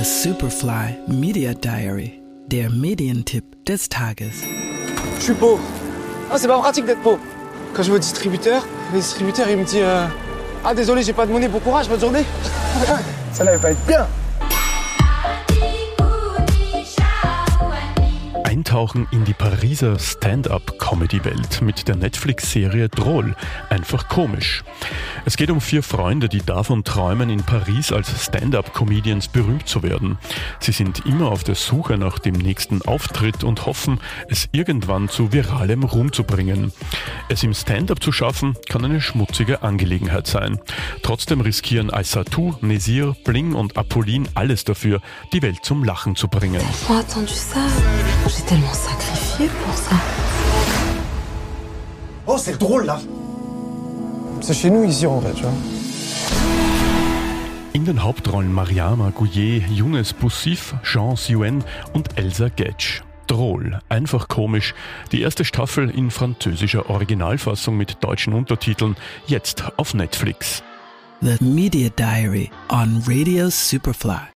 Superfly Media Diary, der Medientipp des Tages. Je suis pauvre. Ah, c'est pas pratique d'être pauvre. Quand je vais au distributeur, le distributeur il me dit euh, Ah désolé, j'ai pas de monnaie, bon courage, bonne journée. Ça n'allait pas être bien. Eintauchen in die Pariser Stand-up-Comedy-Welt mit der Netflix-Serie Droll. Einfach komisch. Es geht um vier Freunde, die davon träumen, in Paris als Stand-up-Comedians berühmt zu werden. Sie sind immer auf der Suche nach dem nächsten Auftritt und hoffen, es irgendwann zu viralem Ruhm zu bringen. Es im Stand-up zu schaffen, kann eine schmutzige Angelegenheit sein. Trotzdem riskieren Aissatou, Nesir, Bling und Apolline alles dafür, die Welt zum Lachen zu bringen. Oh, tellement sacrifié pour ça. Oh, c'est drôle là. C'est chez nous ici en vrai, tu vois. In den Hauptrollen Mariama Gouillet, Younes Boussif, Jean Suen und Elsa Getsch. Drohl, einfach komisch. Die erste Staffel in französischer Originalfassung mit deutschen Untertiteln, jetzt auf Netflix. The Media Diary on Radio Superfly.